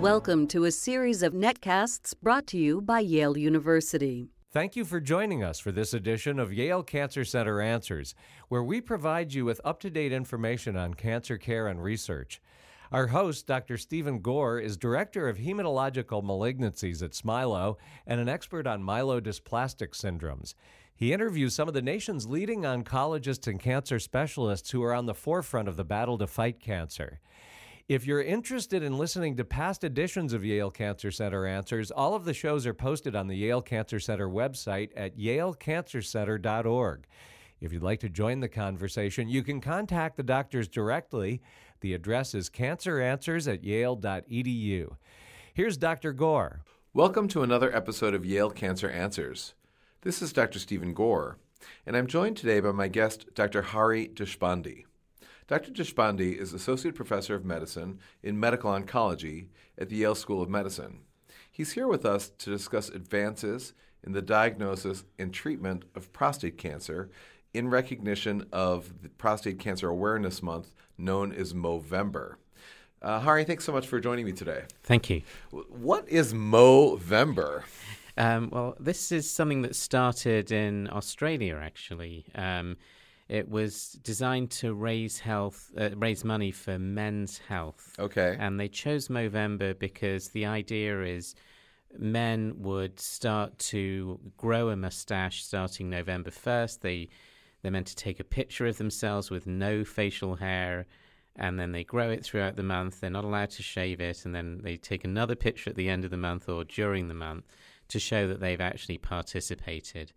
Welcome to a series of netcasts brought to you by Yale University. Thank you for joining us for this edition of Yale Cancer Center Answers, where we provide you with up to date information on cancer care and research. Our host, Dr. Stephen Gore, is Director of Hematological Malignancies at Smilow and an expert on myelodysplastic syndromes. He interviews some of the nation's leading oncologists and cancer specialists who are on the forefront of the battle to fight cancer. If you're interested in listening to past editions of Yale Cancer Center Answers, all of the shows are posted on the Yale Cancer Center website at yalecancercenter.org. If you'd like to join the conversation, you can contact the doctors directly. The address is canceranswers at yale.edu. Here's Dr. Gore. Welcome to another episode of Yale Cancer Answers. This is Dr. Stephen Gore, and I'm joined today by my guest, Dr. Hari Deshpande. Dr. Deshpande is Associate Professor of Medicine in Medical Oncology at the Yale School of Medicine. He's here with us to discuss advances in the diagnosis and treatment of prostate cancer in recognition of the Prostate Cancer Awareness Month known as Movember. Uh, Hari, thanks so much for joining me today. Thank you. What is Movember? Um, well, this is something that started in Australia, actually. Um, it was designed to raise health, uh, raise money for men's health. Okay. And they chose Movember because the idea is men would start to grow a mustache starting November first. They they're meant to take a picture of themselves with no facial hair, and then they grow it throughout the month. They're not allowed to shave it, and then they take another picture at the end of the month or during the month to show that they've actually participated.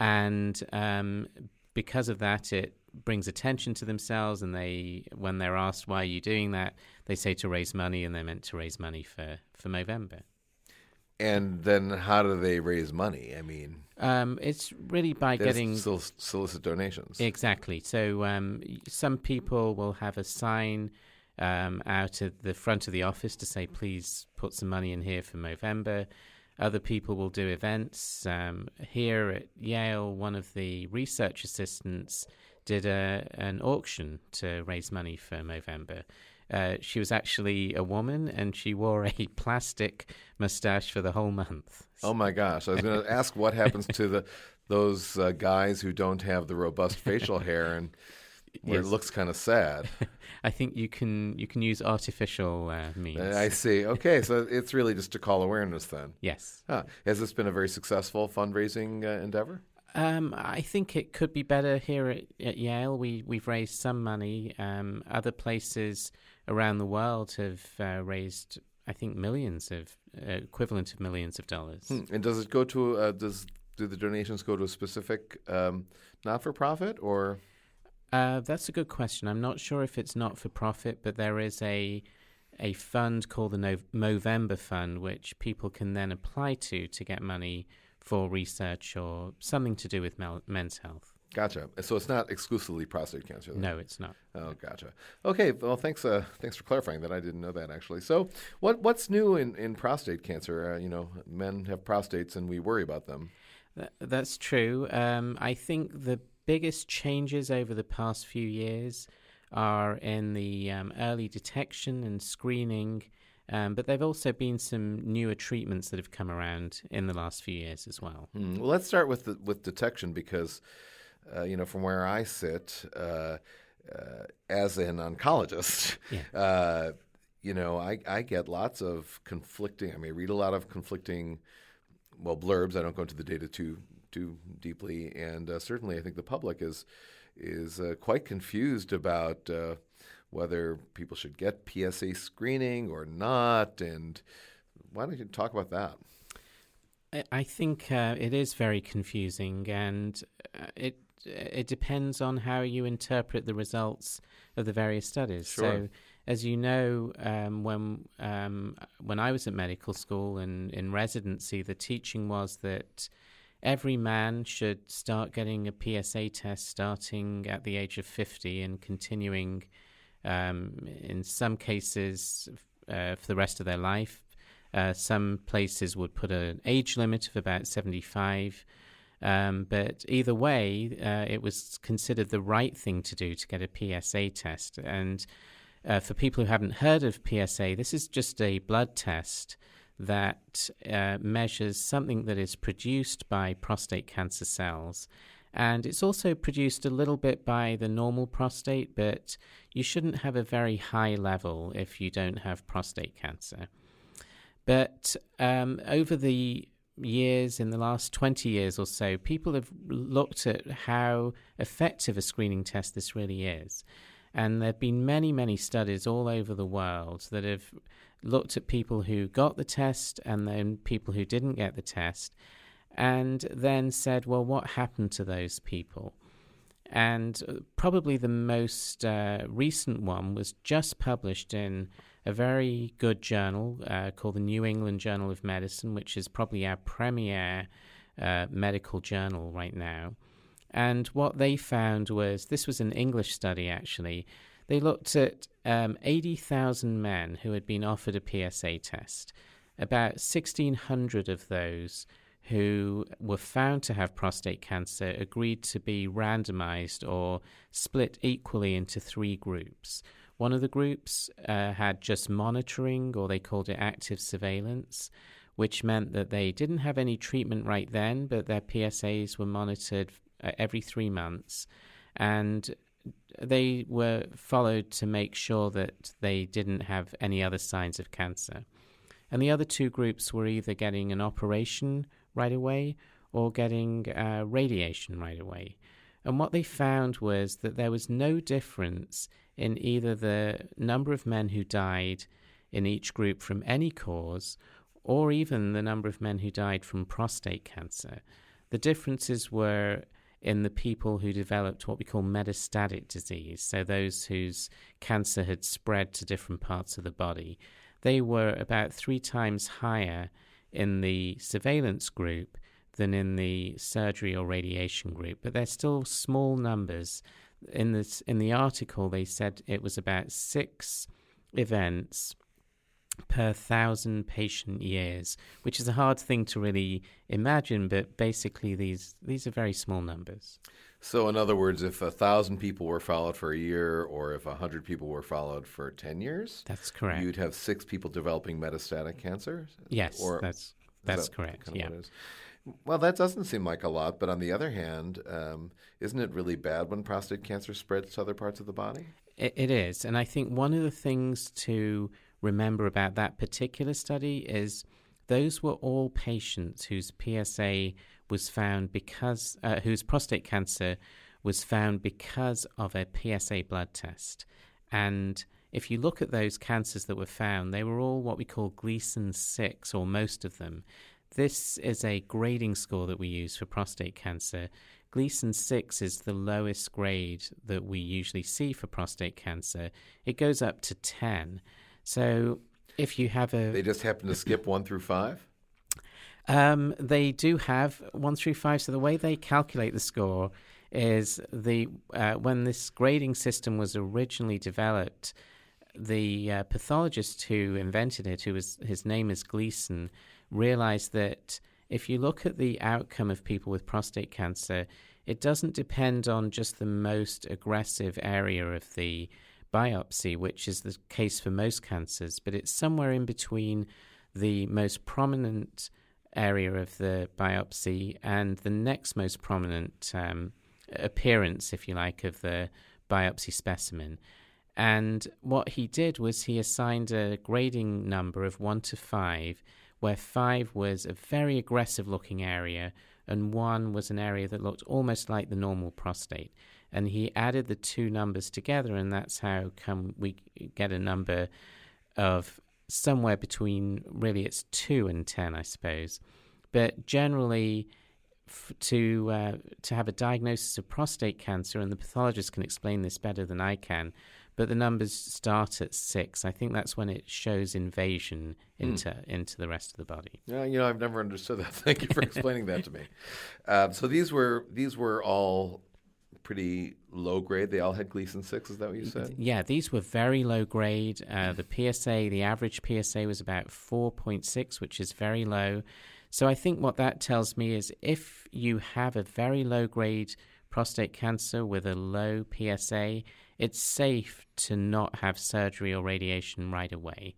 And um, because of that, it brings attention to themselves. And they, when they're asked why are you doing that, they say to raise money, and they're meant to raise money for for Movember. And then how do they raise money? I mean, um, it's really by getting solicit donations. Exactly. So um, some people will have a sign um, out at the front of the office to say, "Please put some money in here for Movember." Other people will do events. Um, here at Yale, one of the research assistants did a, an auction to raise money for Movember. Uh, she was actually a woman and she wore a plastic mustache for the whole month. Oh my gosh! I was going to ask what happens to the those uh, guys who don't have the robust facial hair and it looks kind of sad. I think you can you can use artificial uh, means. I see. Okay, so it's really just to call awareness then. Yes. Huh. Has this been a very successful fundraising uh, endeavor? Um, I think it could be better here at, at Yale. We we've raised some money. Um, other places around the world have uh, raised, I think, millions of uh, equivalent of millions of dollars. Hmm. And does it go to uh, does do the donations go to a specific um, not for profit or? Uh, that's a good question. I'm not sure if it's not for profit, but there is a a fund called the no- Movember Fund, which people can then apply to to get money for research or something to do with mel- men's health. Gotcha. So it's not exclusively prostate cancer. Then? No, it's not. Oh, gotcha. Okay. Well, thanks. Uh, thanks for clarifying that. I didn't know that actually. So, what what's new in, in prostate cancer? Uh, you know, men have prostates, and we worry about them. that's true. Um, I think the biggest changes over the past few years are in the um, early detection and screening, um, but there have also been some newer treatments that have come around in the last few years as well. Mm. Well, let's start with the, with detection because, uh, you know, from where I sit uh, uh, as an oncologist, yeah. Uh, you know, I, I get lots of conflicting. I mean, read a lot of conflicting well blurbs. I don't go into the data too too deeply, and uh, certainly I think the public is is uh, quite confused about uh, whether people should get PSA screening or not. And why don't you talk about that? I think uh, it is very confusing, and uh, it it depends on how you interpret the results of the various studies. Sure. So, as you know, um, when um, when I was at medical school and in residency, the teaching was that every man should start getting a PSA test starting at the age of 50 and continuing um, in some cases uh, for the rest of their life. Uh, some places would put an age limit of about 75. Um, but either way, uh, it was considered the right thing to do to get a PSA test. And uh, for people who haven't heard of PSA, this is just a blood test that uh, measures something that is produced by prostate cancer cells. And it's also produced a little bit by the normal prostate, but you shouldn't have a very high level if you don't have prostate cancer. But um, over the years, in the last 20 years or so, people have looked at how effective a screening test this really is. And there have been many, many studies all over the world that have looked at people who got the test and then people who didn't get the test, and then said, well, what happened to those people? And uh, probably the most uh, recent one was just published in a very good journal uh, called the New England Journal of Medicine, which is probably our premier uh, medical journal right now. And what they found was this was an English study actually. They looked at um, 80,000 men who had been offered a PSA test. About 1,600 of those who were found to have prostate cancer agreed to be randomized or split equally into three groups. One of the groups uh, had just monitoring, or they called it active surveillance, which meant that they didn't have any treatment right then, but their PSAs were monitored uh, every three months. And they were followed to make sure that they didn't have any other signs of cancer. And the other two groups were either getting an operation right away or getting uh, radiation right away. And what they found was that there was no difference in either the number of men who died in each group from any cause or even the number of men who died from prostate cancer. The differences were in the people who developed what we call metastatic disease, so those whose cancer had spread to different parts of the body. They were about three times higher in the surveillance group than in the surgery or radiation group, but they're still small numbers. In this in the article, they said it was about six events per thousand patient years, which is a hard thing to really imagine, but basically these these are very small numbers. So, in other words, if a thousand people were followed for a year, or if a hundred people were followed for ten years, that's correct. You'd have six people developing metastatic cancer. Yes, or, that's that's that correct. Yeah. Well, that doesn't seem like a lot, but on the other hand, um, isn't it really bad when prostate cancer spreads to other parts of the body? It, it is, and I think one of the things to remember about that particular study is those were all patients whose PSA was found because, uh, whose prostate cancer was found because of a PSA blood test. And if you look at those cancers that were found, they were all what we call Gleason 6, or most of them. This is a grading score that we use for prostate cancer. Gleason 6 is the lowest grade that we usually see for prostate cancer. It goes up to 10. So if you have a. They just happen to skip one through five? Um, they do have one through five. So the way they calculate the score is the uh, when this grading system was originally developed, the uh, pathologist who invented it, who was his name is Gleason, realized that if you look at the outcome of people with prostate cancer, it doesn't depend on just the most aggressive area of the biopsy, which is the case for most cancers, but it's somewhere in between the most prominent area of the biopsy and the next most prominent um, appearance, if you like, of the biopsy specimen. And what he did was he assigned a grading number of one to five, where five was a very aggressive looking area and one was an area that looked almost like the normal prostate and he added the two numbers together, and that's how come we get a number of somewhere between really it's two and ten, I suppose. But generally, f- to uh, to have a diagnosis of prostate cancer, and the pathologist can explain this better than I can. But the numbers start at six. I think that's when it shows invasion hmm. into mm. into the rest of the body. Yeah, you know, I've never understood that. Thank you for explaining that to me. Uh, so these were these were all pretty low grade. They all had Gleason 6, is that what you said? Yeah, these were very low grade. Uh, the PSA, the average PSA was about 4.6, which is very low. So I think what that tells me is if you have a very low grade prostate cancer with a low PSA, it's safe to not have surgery or radiation right away.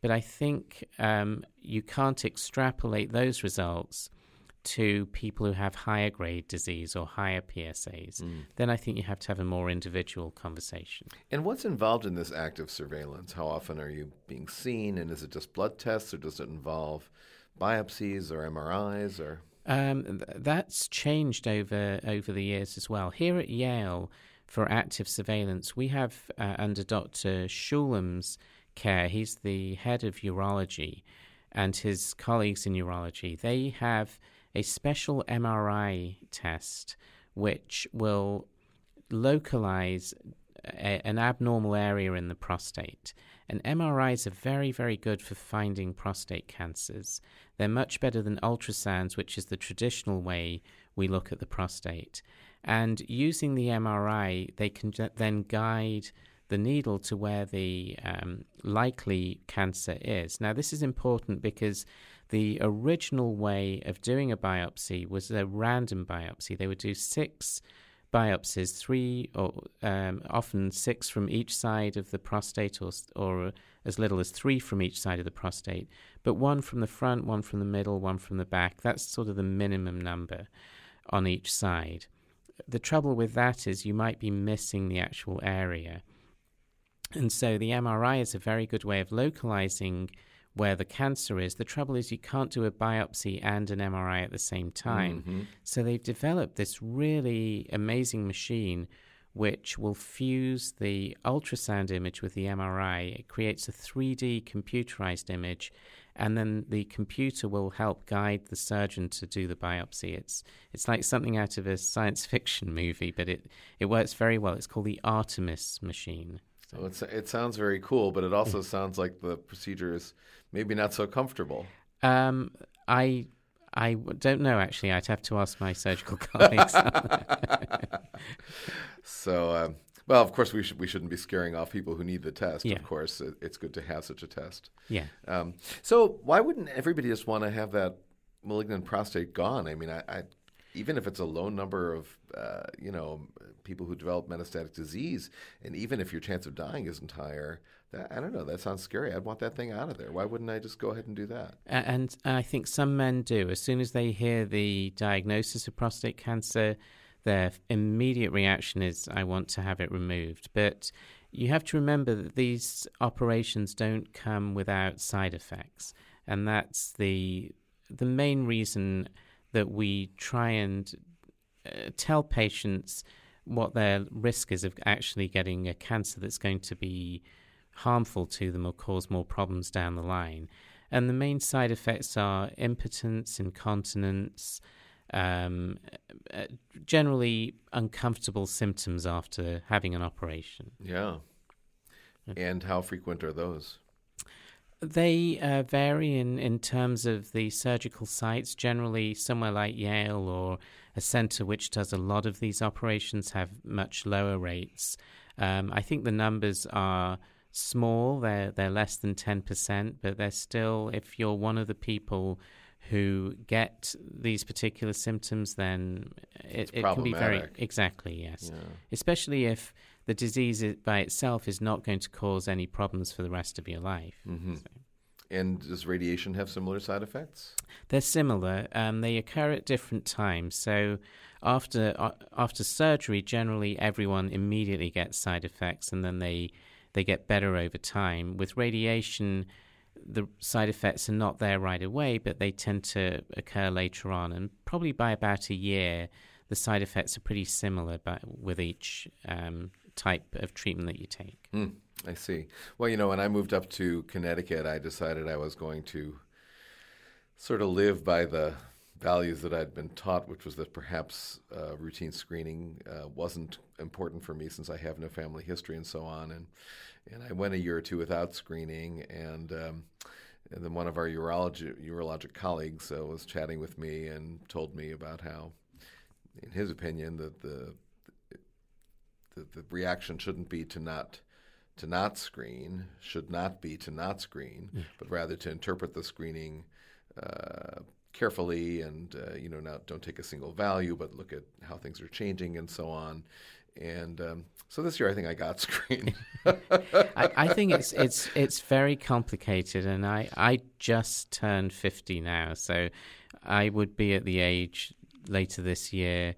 But I think um, you can't extrapolate those results to people who have higher grade disease or higher PSAs, mm. then I think you have to have a more individual conversation. And what's involved in this active surveillance? How often are you being seen? And is it just blood tests or does it involve biopsies or MRIs or? Um, th- that's changed over over the years as well. Here at Yale, for active surveillance, we have uh, under Dr. Schulam's care. He's the head of urology, and his colleagues in urology. They have a special MRI test which will localize a, an abnormal area in the prostate. And MRIs are very, very good for finding prostate cancers. They're much better than ultrasounds, which is the traditional way we look at the prostate. And using the MRI, they can then guide the needle to where the um, likely cancer is. Now, this is important because the original way of doing a biopsy was a random biopsy. They would do six biopsies, three or um, often six from each side of the prostate, or, or as little as three from each side of the prostate, but one from the front, one from the middle, one from the back. That's sort of the minimum number on each side. The trouble with that is you might be missing the actual area. And so the MRI is a very good way of localizing where the cancer is. The trouble is, you can't do a biopsy and an MRI at the same time. Mm-hmm. So they've developed this really amazing machine which will fuse the ultrasound image with the MRI. It creates a 3D computerized image, and then the computer will help guide the surgeon to do the biopsy. It's it's like something out of a science fiction movie, but it, it works very well. It's called the Artemis machine. So well, it sounds very cool, but it also sounds like the procedure is maybe not so comfortable. Um, I I don't know actually. I'd have to ask my surgical colleagues. so, um, well, of course, we should we shouldn't be scaring off people who need the test. Yeah. Of course, it, it's good to have such a test. Yeah. Um, so, why wouldn't everybody just want to have that malignant prostate gone? I mean, I, I even if it's a low number of uh, you know people who develop metastatic disease, and even if your chance of dying isn't higher, that, I don't know. That sounds scary. I'd want that thing out of there. Why wouldn't I just go ahead and do that? And I think some men do. As soon as they hear the diagnosis of prostate cancer, their immediate reaction is, "I want to have it removed." But you have to remember that these operations don't come without side effects, and that's the the main reason that we try and uh, tell patients what their risk is of actually getting a cancer that's going to be harmful to them or cause more problems down the line. And the main side effects are impotence, incontinence, um, uh, generally uncomfortable symptoms after having an operation. Yeah. And how frequent are those? They uh, vary in, in terms of the surgical sites. Generally, somewhere like Yale or a center which does a lot of these operations have much lower rates. Um, I think the numbers are small. They're they're less than ten percent, but they're still. If you're one of the people who get these particular symptoms, then it, it can be very exactly yes. Yeah. Especially if the disease by itself is not going to cause any problems for the rest of your life. Mm-hmm. So. And does radiation have similar side effects? They're similar. Um, they occur at different times. So after uh, after surgery, generally everyone immediately gets side effects, and then they they get better over time. With radiation, the side effects are not there right away, but they tend to occur later on, and probably by about a year, the side effects are pretty similar, but with each um, type of treatment that you take. Mm, I see. Well, you know, when I moved up to Connecticut, I decided I was going to sort of live by the values that I'd been taught, which was that perhaps uh, routine screening uh, wasn't important for me since I have no family history and so on. And and I went a year or two without screening, and um, and then one of our urology urologic colleagues uh, was chatting with me and told me about how, in his opinion, that the the, the reaction shouldn't be to not to not screen, should not be to not screen, mm. but rather to interpret the screening uh, carefully and uh, you know not don't take a single value, but look at how things are changing and so on. and um, so this year I think I got screened. I, I think it's it's it's very complicated, and I I just turned fifty now, so I would be at the age later this year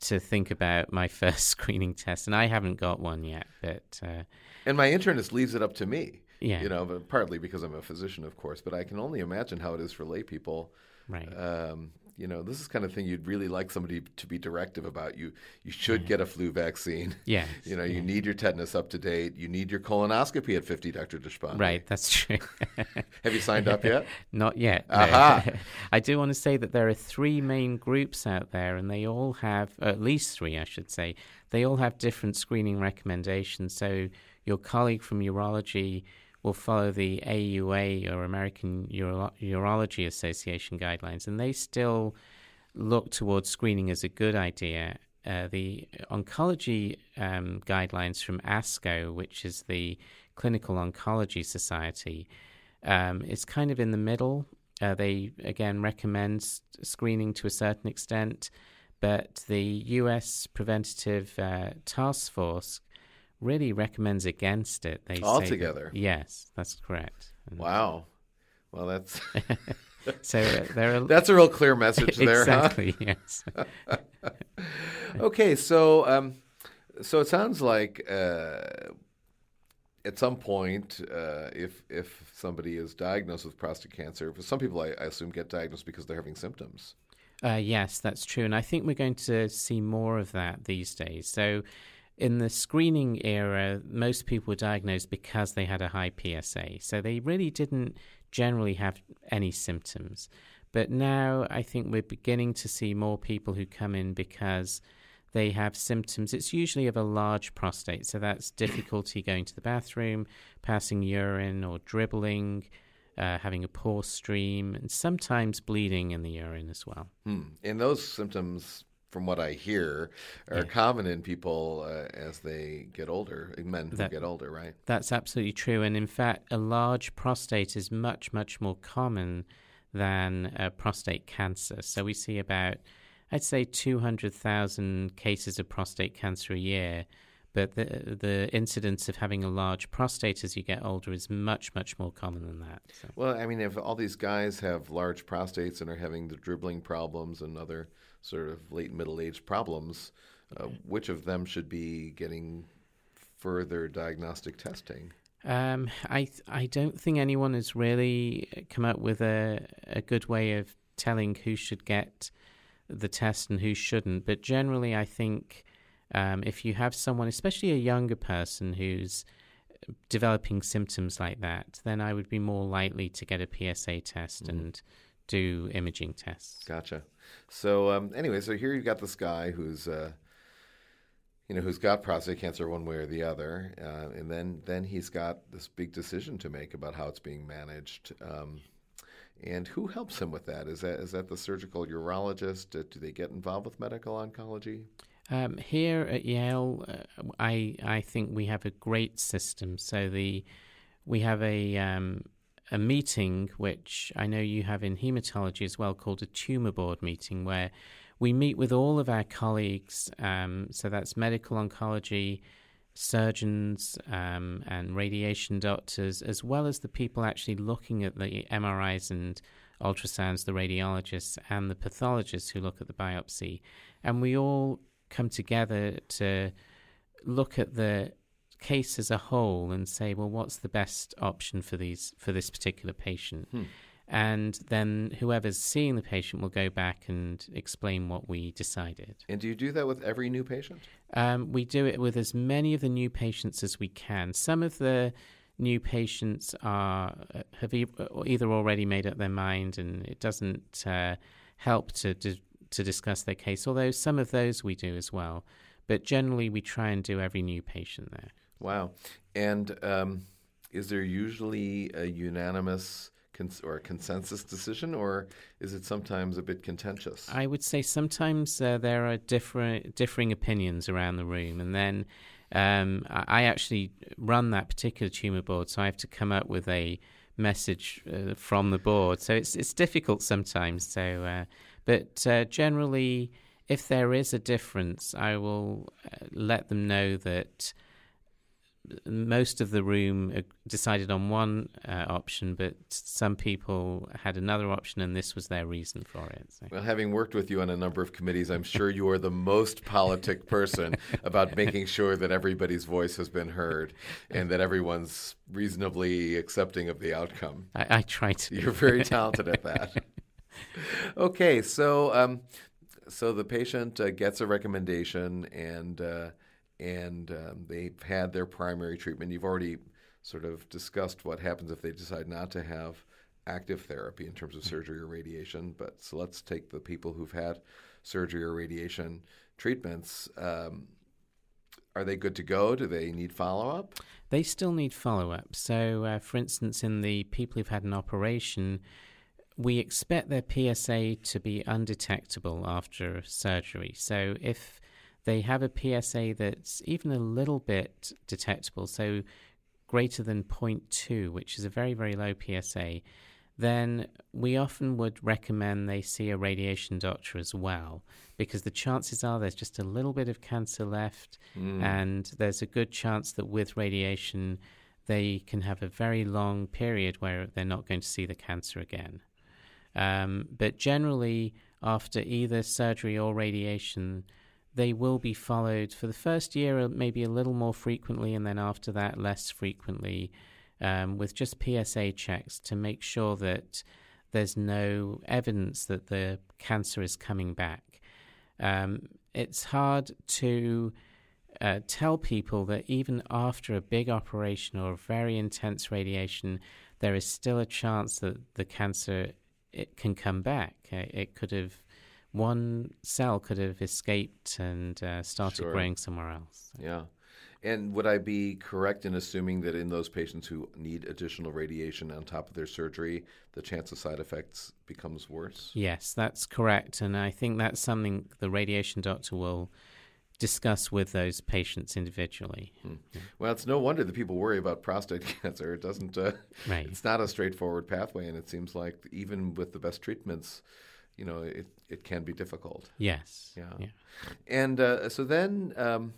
to think about my first screening test, and I haven't got one yet. But uh, and my internist leaves it up to me. Yeah. you know, but partly because I'm a physician, of course. But I can only imagine how it is for lay people. Right, Um, you know, this is the kind of thing you'd really like somebody to be directive about. You you should get a flu vaccine. yeah, You know, you need your tetanus up to date. You need your colonoscopy at 50, Dr. Deshpande. right, that's true. Have you signed up yet? Not yet. no. Aha. I do want to say that there are three main groups out there, and they all have, at least three, I should say, they all have different screening recommendations. So your colleague from urology will follow the AUA or American Uro- Urology Association guidelines, and they still look towards screening as a good idea. Uh, the oncology um, guidelines from ASCO, which is the Clinical Oncology Society, um, it's kind of in the middle. Uh, they again recommend screening to a certain extent, but the U.S. Preventative uh, Task Force really recommends against it. They say that- Altogether? yes, that's correct. And Wow. Well, that's So uh, there are that's a real clear message there, huh? yes. Okay, so um, so it sounds like uh, at some point, uh, if if somebody is diagnosed with prostate cancer, for some people, I, I assume get diagnosed because they're having symptoms. Uh, yes, that's true. And I think we're going to see more of that these days. So, in the screening era, most people were diagnosed because they had a high PSA. So, they really didn't generally have any symptoms. But now I think we're beginning to see more people who come in because they have symptoms. It's usually of a large prostate. So, that's difficulty going to the bathroom, passing urine, or dribbling. Uh, having a poor stream, and sometimes bleeding in the urine as well. Hmm. And those symptoms, from what I hear, are common in people uh, as they get older, men who That- get older, right? That's absolutely true. And in fact, a large prostate is much, much more common than uh, prostate cancer. So we see about, I'd say, 200,000 cases of prostate cancer a year. But the, the incidence of having a large prostate as you get older is much, much more common than that. So. Well, I mean, if all these guys have large prostates and are having the dribbling problems and other sort of late middle age problems, uh, which of them should be getting further diagnostic testing? Um, I I don't think anyone has really come up with a a good way of telling who should get the test and who shouldn't. But generally, I think um, if you have someone, especially a younger person who's developing symptoms like that, then I would be more likely to get a PSA test and do imaging tests. Gotcha. So um, anyway, so here you've got this guy who's, uh, you know, who's got prostate cancer one way or the other, uh, and then then he's got this big decision to make about how it's being managed. Um, and who helps him with that? Is that is that the surgical urologist? Uh, do they get involved with medical oncology? Um, here at Yale, uh, I I think we have a great system. So the we have a um, a meeting which I know you have in hematology as well, called a tumor board meeting, where we meet with all of our colleagues. Um, so that's medical oncology, surgeons, um, and radiation doctors, as well as the people actually looking at the MRIs and ultrasounds, the radiologists and the pathologists who look at the biopsy, and we all come together to look at the case as a whole and say, well, what's the best option for these for this particular patient? And then whoever's seeing the patient will go back and explain what we decided. And do you do that with every new patient? Um, we do it with as many of the new patients as we can. Some of the new patients are have e- either already made up their mind, and it doesn't uh, help to, to to discuss their case. Although some of those we do as well, but generally we try and do every new patient there. Wow. And um, is there usually a unanimous cons- or a consensus decision, or is it sometimes a bit contentious? I would say sometimes uh, there are different differing opinions around the room, and then um, I actually run that particular tumor board, so I have to come up with a message uh, from the board. So it's it's difficult sometimes. So, uh, but uh, generally, if there is a difference, I will uh, let them know that most of the room uh, decided on one uh, option, but some people had another option, and this was their reason for it. So. Well, having worked with you on a number of committees, I'm sure you are the most politic person about making sure that everybody's voice has been heard and that everyone's reasonably accepting of the outcome. I, I try to. You're very talented at that. okay, so um, so the patient uh, gets a recommendation and. Uh, and um, they've had their primary treatment. You've already sort of discussed what happens if they decide not to have active therapy in terms of surgery or radiation. But so let's take the people who've had surgery or radiation treatments. Um, are they good to go? Do they need follow up? They still need follow up. So, uh, for instance, in the people who've had an operation, we expect their PSA to be undetectable after surgery. So, if they have a PSA that's even a little bit detectable, so greater than 0.2, which is a very, very low PSA, then we often would recommend they see a radiation doctor as well, because the chances are there's just a little bit of cancer left, mm. and there's a good chance that with radiation, they can have a very long period where they're not going to see the cancer again. Um, but generally, after either surgery or radiation, they will be followed for the first year, uh, maybe a little more frequently, and then after that, less frequently, um, with just PSA checks to make sure that there's no evidence that the cancer is coming back. Um, it's hard to uh, tell people that even after a big operation or very intense radiation, there is still a chance that the cancer it can come back. Uh, it could have one cell could have escaped and uh, started sure. growing somewhere else. Yeah. And would I be correct in assuming that in those patients who need additional radiation on top of their surgery, the chance of side effects becomes worse? Yes, that's correct. And I think that's something the radiation doctor will discuss with those patients individually. Hmm. Well, it's no wonder that people worry about prostate cancer. It doesn't. Uh, right. It's not a straightforward pathway, and it seems like even with the best treatments, you know, it, it can be difficult. Yes. Yeah. yeah. And uh, so then, um,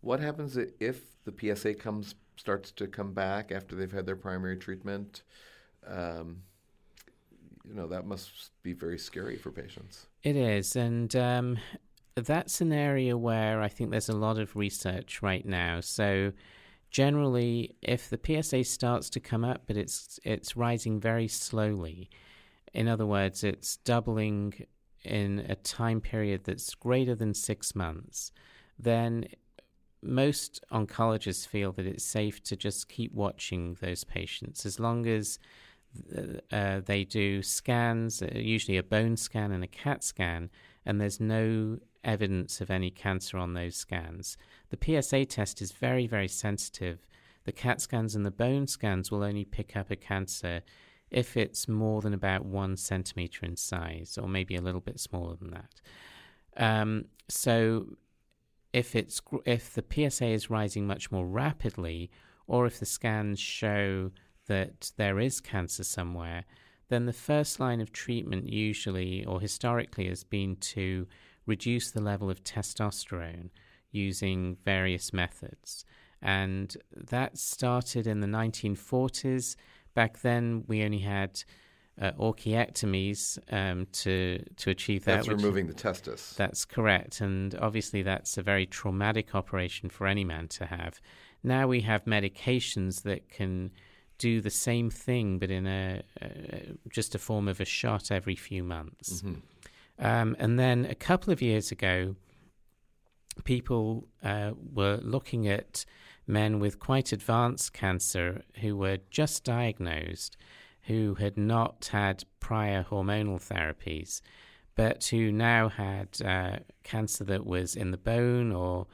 what happens if the PSA comes starts to come back after they've had their primary treatment? Um, you know, that must be very scary for patients. It is, and um, that's an area where I think there's a lot of research right now. So generally, if the PSA starts to come up, but it's it's rising very slowly in other words, it's doubling in a time period that's greater than six months, then most oncologists feel that it's safe to just keep watching those patients as long as uh, they do scans, uh, usually a bone scan and a CAT scan, and there's no evidence of any cancer on those scans. The PSA test is very, very sensitive. The CAT scans and the bone scans will only pick up a cancer if it's more than about one centimeter in size, or maybe a little bit smaller than that. Um, so, if it's if the PSA is rising much more rapidly, or if the scans show that there is cancer somewhere, then the first line of treatment usually or historically has been to reduce the level of testosterone using various methods. And that started in the 1940s Back then, we only had uh, orchiectomies um, to to achieve that. That's removing the testis. That's correct, and obviously that's a very traumatic operation for any man to have. Now we have medications that can do the same thing, but in a uh, just a form of a shot every few months. Mm-hmm. Um, and then a couple of years ago, people uh, were looking at men with quite advanced cancer who were just diagnosed, who had not had prior hormonal therapies, but who now had uh, cancer that was in the bone or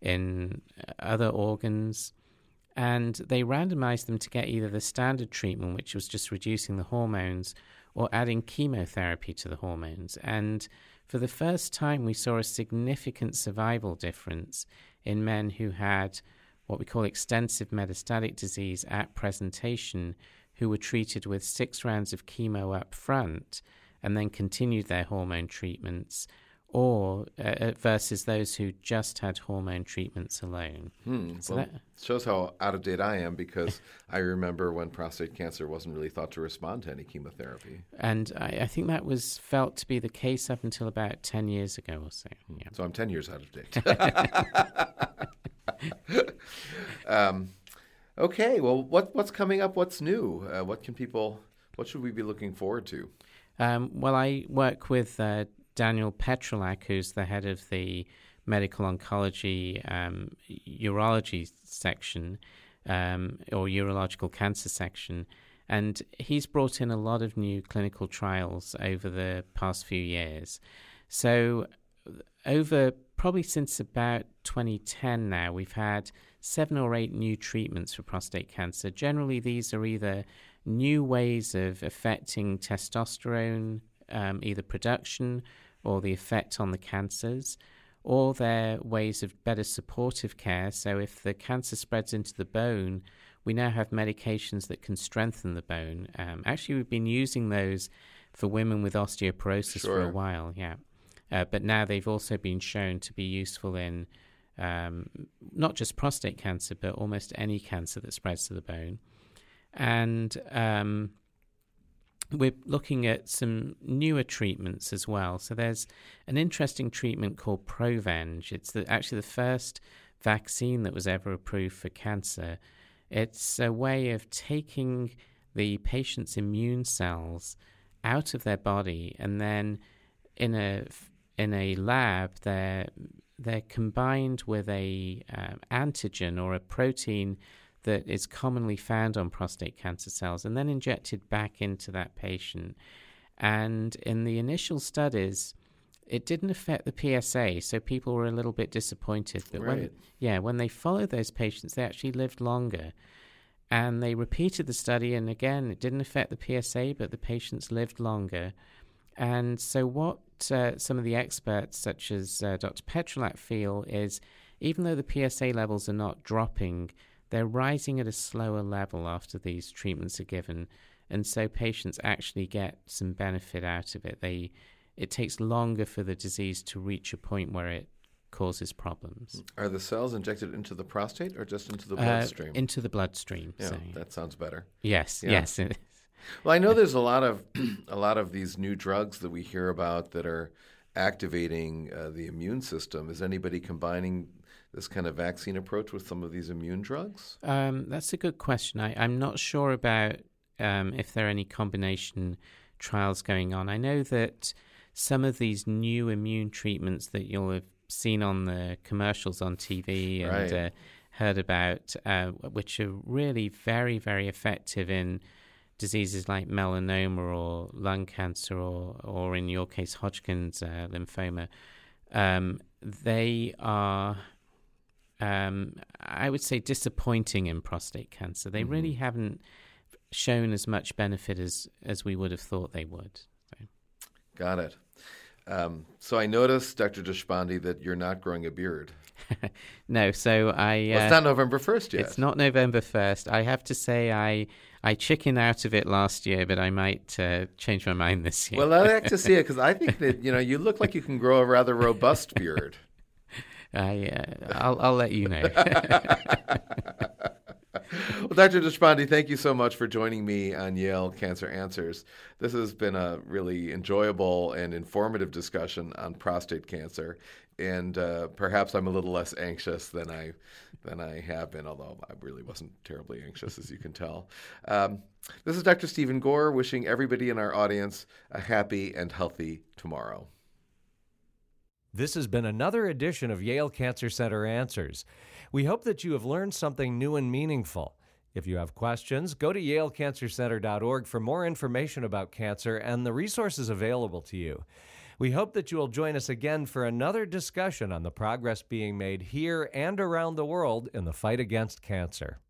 in other organs. And they randomized them to get either the standard treatment, which was just reducing the hormones, or adding chemotherapy to the hormones. And for the first time, we saw a significant survival difference in men who had what we call extensive metastatic disease at presentation who were treated with six rounds of chemo up front and then continued their hormone treatments, or uh, uh, versus those who just had hormone treatments alone. Hmm. So well, that- shows how out of date I am because I remember when prostate cancer wasn't really thought to respond to any chemotherapy. And I, I think that was felt to be the case up until about 10 years ago or so. Yeah. So I'm 10 years out of date. um, okay, well, what, what's coming up? What's new? Uh, what can people, what should we be looking forward to? Um, well, I work with uh, Daniel Petrylak, who's the head of the medical oncology um, urology section um, or urological cancer section. And he's brought in a lot of new clinical trials over the past few years. So, over probably since about 2010 now, we've had seven or eight new treatments for prostate cancer. Generally, these are either new ways of affecting testosterone, um, either production or the effect on the cancers, or they're ways of better supportive care. So, if the cancer spreads into the bone, we now have medications that can strengthen the bone. Um, actually, we've been using those for women with osteoporosis for a while, yeah. Uh, but now they've also been shown to be useful in um, not just prostate cancer, but almost any cancer that spreads to the bone. And um, we're looking at some newer treatments as well. So there's an interesting treatment called Provenge. It's the, actually the first vaccine that was ever approved for cancer. It's a way of taking the patient's immune cells out of their body and then in a in a lab they're they're combined with a um, antigen or a protein that is commonly found on prostate cancer cells and then injected back into that patient. And in the initial studies, it didn't affect the PSA, so people were a little bit disappointed. But when yeah, when they followed those patients, they actually lived longer. And they repeated the study, and again, it didn't affect the PSA, but the patients lived longer. And so, what uh, some of the experts, such as uh, Dr. Petrylak, feel is even though the PSA levels are not dropping, they're rising at a slower level after these treatments are given. And so, patients actually get some benefit out of it. They, it takes longer for the disease to reach a point where it causes problems. Are the cells injected into the prostate or just into the Uh, bloodstream? into the bloodstream. yeah, so. that sounds better. Yes, Yeah. yes. Well, I know there's a lot of a lot of these new drugs that we hear about that are activating uh, the immune system. Is anybody combining this kind of vaccine approach with some of these immune drugs? Um, that's a good question. I, I'm not sure about um, if there are any combination trials going on. I know that some of these new immune treatments that you'll have seen on the commercials on TV and Right. uh, heard about, uh, which are really very, very effective in diseases like melanoma or lung cancer or, or in your case, Hodgkin's uh, lymphoma. Um, they are um, I would say disappointing in prostate cancer. They really haven't shown as much benefit as as we would have thought they would. So, Got it. Um, so I noticed, Dr. Deshpande, that you're not growing a beard. no, so I. Well, uh, it's not November 1st yet. It's not November first. I have to say I I chickened out of it last year, but I might uh, change my mind this year. Well, I'd like to see it because I think that you know you look like you can grow a rather robust beard. I uh, I'll I'll let you know. Well, Dr. Deshpande, thank you so much for joining me on Yale Cancer Answers. This has been a really enjoyable and informative discussion on prostate cancer, and uh, perhaps I'm a little less anxious than I than I have been, although I really wasn't terribly anxious, as you can tell. Um, this is Dr. Stephen Gore wishing everybody in our audience a happy and healthy tomorrow. This has been another edition of Yale Cancer Center Answers. We hope that you have learned something new and meaningful. If you have questions, go to yalecancercenter.org for more information about cancer and the resources available to you. We hope that you will join us again for another discussion on the progress being made here and around the world in the fight against cancer.